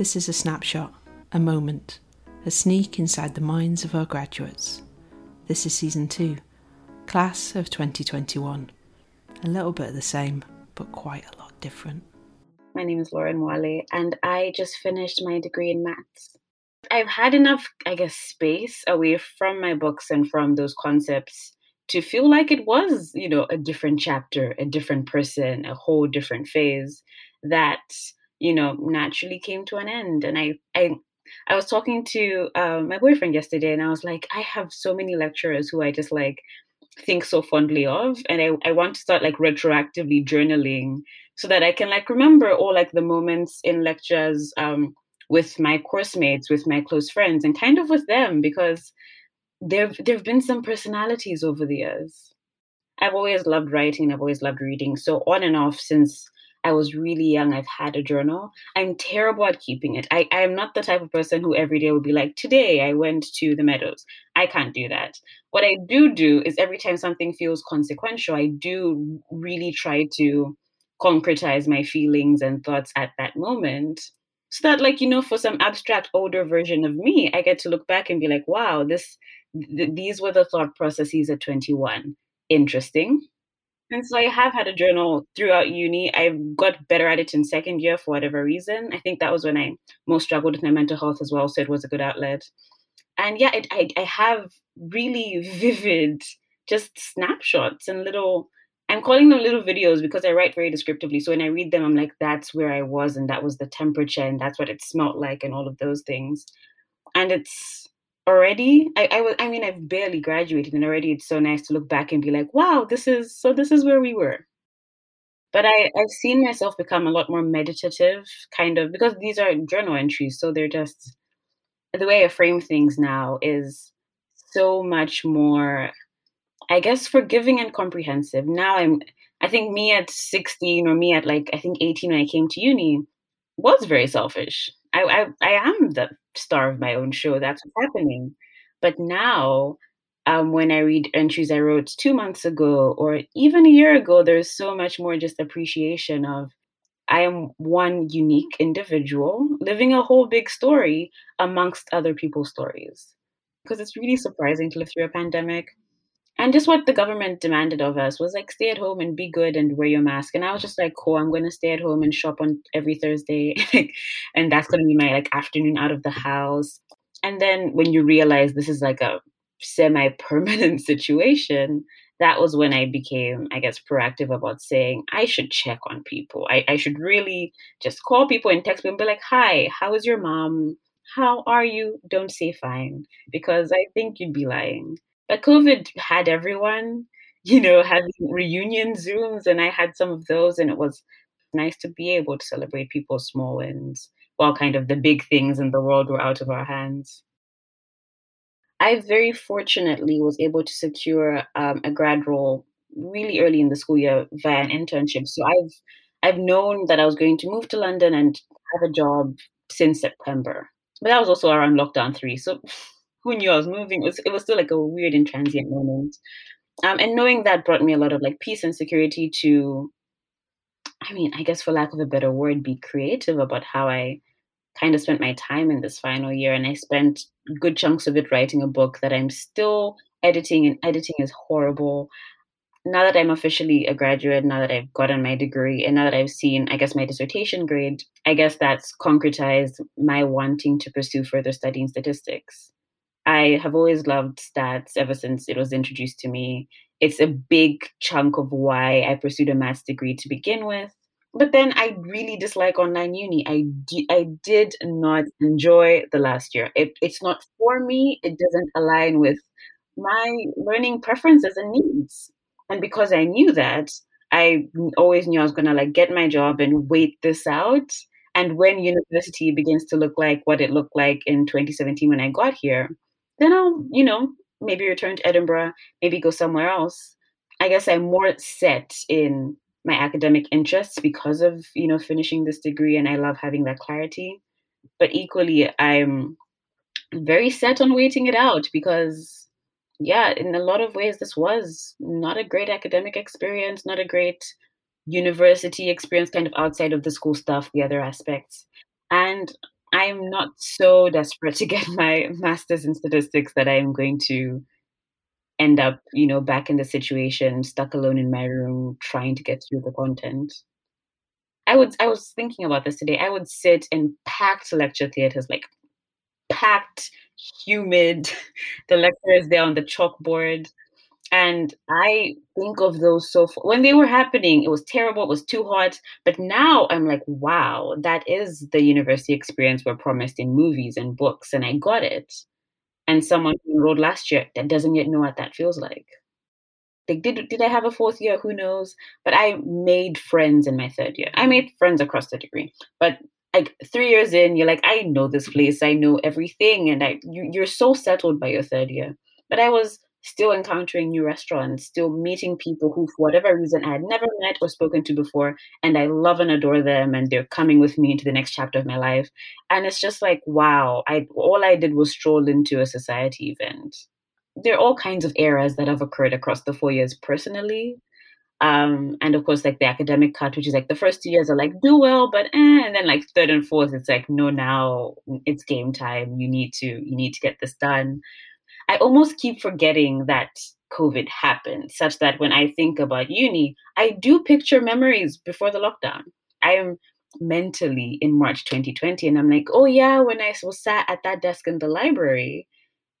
This is a snapshot, a moment, a sneak inside the minds of our graduates. This is season two, class of 2021. A little bit of the same, but quite a lot different. My name is Lauren Wale, and I just finished my degree in maths. I've had enough, I guess, space away from my books and from those concepts to feel like it was, you know, a different chapter, a different person, a whole different phase that, you know, naturally came to an end. And I, I, I was talking to uh, my boyfriend yesterday, and I was like, I have so many lecturers who I just like think so fondly of, and I, I want to start like retroactively journaling so that I can like remember all like the moments in lectures um, with my course mates, with my close friends, and kind of with them because there there've been some personalities over the years. I've always loved writing. I've always loved reading. So on and off since I was really young, I've had a journal. I'm terrible at keeping it. I, I am not the type of person who every day would be like, today I went to the meadows. I can't do that. What I do do is every time something feels consequential, I do really try to concretize my feelings and thoughts at that moment so that like you know for some abstract older version of me i get to look back and be like wow this th- these were the thought processes at 21 interesting and so i have had a journal throughout uni I've got better at it in second year for whatever reason i think that was when i most struggled with my mental health as well so it was a good outlet and yeah it, I, I have really vivid just snapshots and little I'm calling them little videos because I write very descriptively. So when I read them, I'm like, that's where I was, and that was the temperature, and that's what it smelled like, and all of those things. And it's already, I, I was, I mean, I've barely graduated, and already it's so nice to look back and be like, wow, this is so. This is where we were. But I, I've seen myself become a lot more meditative, kind of, because these are journal entries, so they're just the way I frame things now is so much more I guess forgiving and comprehensive. Now I'm I think me at 16 or me at like I think 18 when I came to uni was very selfish. I I, I am the star of my own show. That's what's happening. But now um, when I read entries I wrote two months ago or even a year ago, there's so much more just appreciation of I am one unique individual living a whole big story amongst other people's stories. Because it's really surprising to live through a pandemic and just what the government demanded of us was like stay at home and be good and wear your mask. And i was just like cool i'm going to stay at home and shop on every thursday. And that's going to be my like afternoon out of the house. And then when you realize this is like a semi-permanent situation that was when i became i guess proactive about saying i should check on people. I, I should really just call people and text them and be like hi how is your mom? How are you? Don't say fine because i think you'd be lying but COVID had everyone, you know, having reunion Zooms, and I had some of those, and it was nice to be able to celebrate people's small wins while kind of the big things in the world were out of our hands. I very fortunately was able to secure um, a grad role really early in the school year via an internship. So I've I've known that I was going to move to London and have a job since September. But that was also around lockdown three. So who knew I was moving? It was, it was still like a weird and transient moment. Um, and knowing that brought me a lot of like peace and security to, I mean, I guess for lack of a better word, be creative about how I kind of spent my time in this final year. And I spent good chunks of it writing a book that I'm still editing, and editing is horrible. Now that I'm officially a graduate, now that I've gotten my degree, and now that I've seen, I guess, my dissertation grade, I guess that's concretized my wanting to pursue further study in statistics. I have always loved stats ever since it was introduced to me. It's a big chunk of why I pursued a maths degree to begin with. But then I really dislike online uni. I, d- I did not enjoy the last year. It, it's not for me. It doesn't align with my learning preferences and needs. And because I knew that, I always knew I was going to like get my job and wait this out. And when university begins to look like what it looked like in 2017 when I got here, then I'll, you know, maybe return to Edinburgh, maybe go somewhere else. I guess I'm more set in my academic interests because of, you know, finishing this degree and I love having that clarity. But equally, I'm very set on waiting it out because, yeah, in a lot of ways, this was not a great academic experience, not a great university experience, kind of outside of the school stuff, the other aspects. And I'm not so desperate to get my master's in statistics that I'm going to end up, you know, back in the situation, stuck alone in my room, trying to get through the content. I would I was thinking about this today. I would sit in packed lecture theaters, like packed, humid. The lecturer is there on the chalkboard. And I think of those so when they were happening, it was terrible, it was too hot. But now I'm like, wow, that is the university experience we're promised in movies and books, and I got it. And someone who enrolled last year that doesn't yet know what that feels like. Like, did did I have a fourth year? Who knows? But I made friends in my third year. I made friends across the degree. But like three years in, you're like, I know this place, I know everything, and I you, you're so settled by your third year. But I was still encountering new restaurants, still meeting people who, for whatever reason, I had never met or spoken to before. And I love and adore them, and they're coming with me into the next chapter of my life. And it's just like, wow, I all I did was stroll into a society event. There are all kinds of eras that have occurred across the four years personally. Um, and of course, like the academic cut, which is like the first two years are like do well, but eh, and then like third and fourth, it's like no, now it's game time. You need to you need to get this done. I almost keep forgetting that COVID happened, such that when I think about uni, I do picture memories before the lockdown. I am mentally in March 2020, and I'm like, oh yeah, when I was sat at that desk in the library.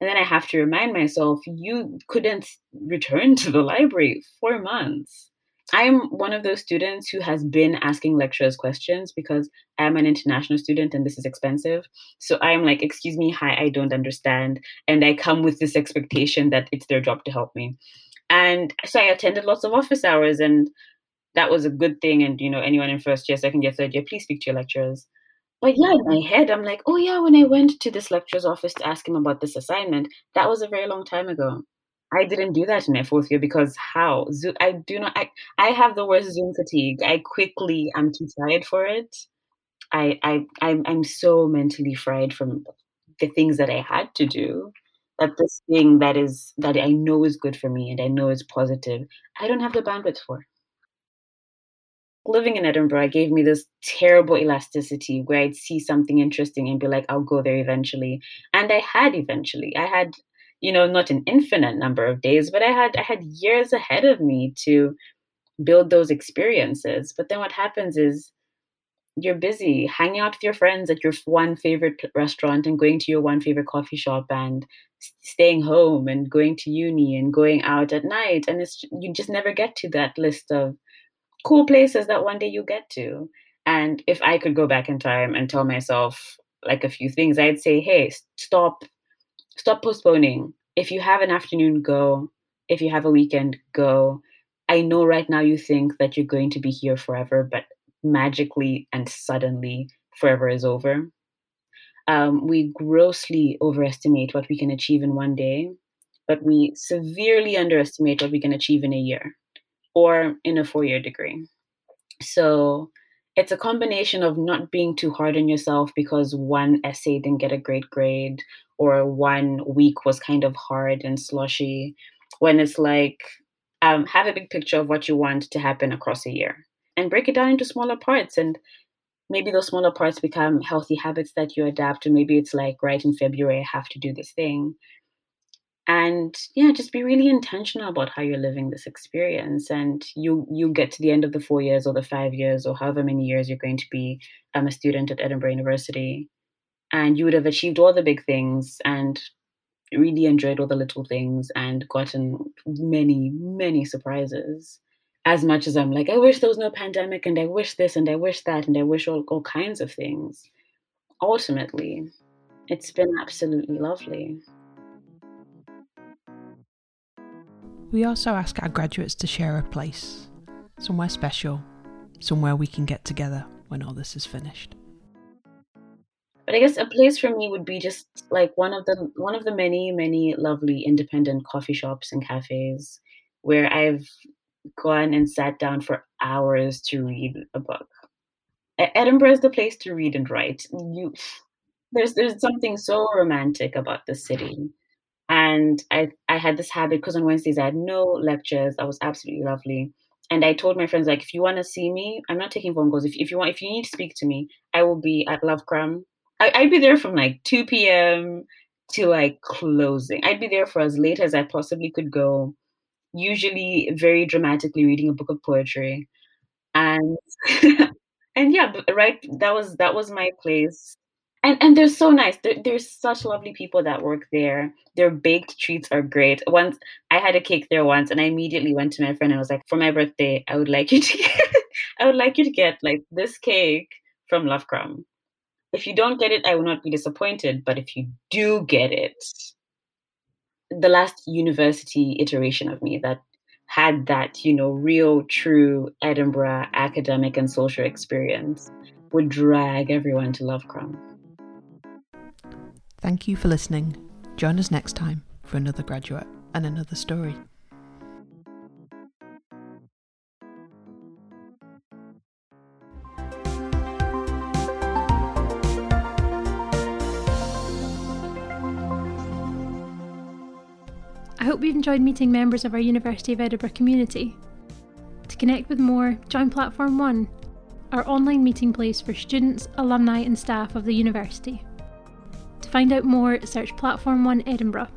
And then I have to remind myself, you couldn't return to the library for months. I'm one of those students who has been asking lecturers questions because I'm an international student and this is expensive. So I'm like, excuse me, hi, I don't understand. And I come with this expectation that it's their job to help me. And so I attended lots of office hours and that was a good thing. And, you know, anyone in first year, second year, third year, please speak to your lecturers. But yeah, in my head, I'm like, oh yeah, when I went to this lecturer's office to ask him about this assignment, that was a very long time ago. I didn't do that in my fourth year because how? I do not. I, I have the worst Zoom fatigue. I quickly I'm too tired for it. I I I'm, I'm so mentally fried from the things that I had to do that this thing that is that I know is good for me and I know is positive. I don't have the bandwidth for. Living in Edinburgh gave me this terrible elasticity where I'd see something interesting and be like, I'll go there eventually. And I had eventually. I had you know not an infinite number of days but i had i had years ahead of me to build those experiences. But then what happens is you're busy hanging out with your friends at your one favorite restaurant and going to your one favorite coffee shop and staying home and going to uni and going out at night. And it's you just never get to that list of cool places that one day you get to. And if i could go back in time and tell myself like a few things i'd say hey stop stop postponing. If you have an afternoon, go. If you have a weekend, go. I know right now you think that you're going to be here forever, but magically and suddenly, forever is over. Um, we grossly overestimate what we can achieve in one day, but we severely underestimate what we can achieve in a year or in a four year degree. So it's a combination of not being too hard on yourself because one essay didn't get a great grade or one week was kind of hard and slushy when it's like um, have a big picture of what you want to happen across a year and break it down into smaller parts. And maybe those smaller parts become healthy habits that you adapt and maybe it's like right in february i have to do this thing and yeah just be really intentional about how you're living this experience and you you get to the end of the four years or the five years or however many years you're going to be um, a student at edinburgh university and you would have achieved all the big things and really enjoyed all the little things and gotten many many surprises. As much as i'm like i wish there was no pandemic and i wish this and i wish that and i wish all, all kinds of things ultimately it's been absolutely lovely We also ask our graduates to share a place, somewhere special, somewhere we can get together when all this is finished. But I guess a place for me would be just like one of the one of the many many lovely independent coffee shops and cafes where I've gone and sat down for hours to read a book. Edinburgh is the place to read and write. You, there's there's something so romantic about the city and I I had this habit because on Wednesdays I had no lectures. I was absolutely lovely. And I told my friends like, if you want to see me, I'm not taking phone calls. If if you want, if you need to speak to me, I will be at Love Crumb I, I'd be there from like 2 p.m. to like closing. I'd be there for as late as I possibly could go, usually very dramatically reading a book of poetry. And and yeah, right, that was that was my place. And and they're so nice. They're, there's such lovely people that work there. Their baked treats are great. Once I had a cake there once, and I immediately went to my friend and was like, "For my birthday, I would like you to get, I would like you to get like this cake from Love Crumb. If you don't get it, I will not be disappointed. But if you do get it, the last university iteration of me that had that, you know, real, true Edinburgh academic and social experience would drag everyone to Love Crumb. Thank you for listening. Join us next time for another graduate and another story. I hope you've enjoyed meeting members of our University of Edinburgh community. To connect with more, join Platform One, our online meeting place for students, alumni, and staff of the university. Find out more, search Platform One Edinburgh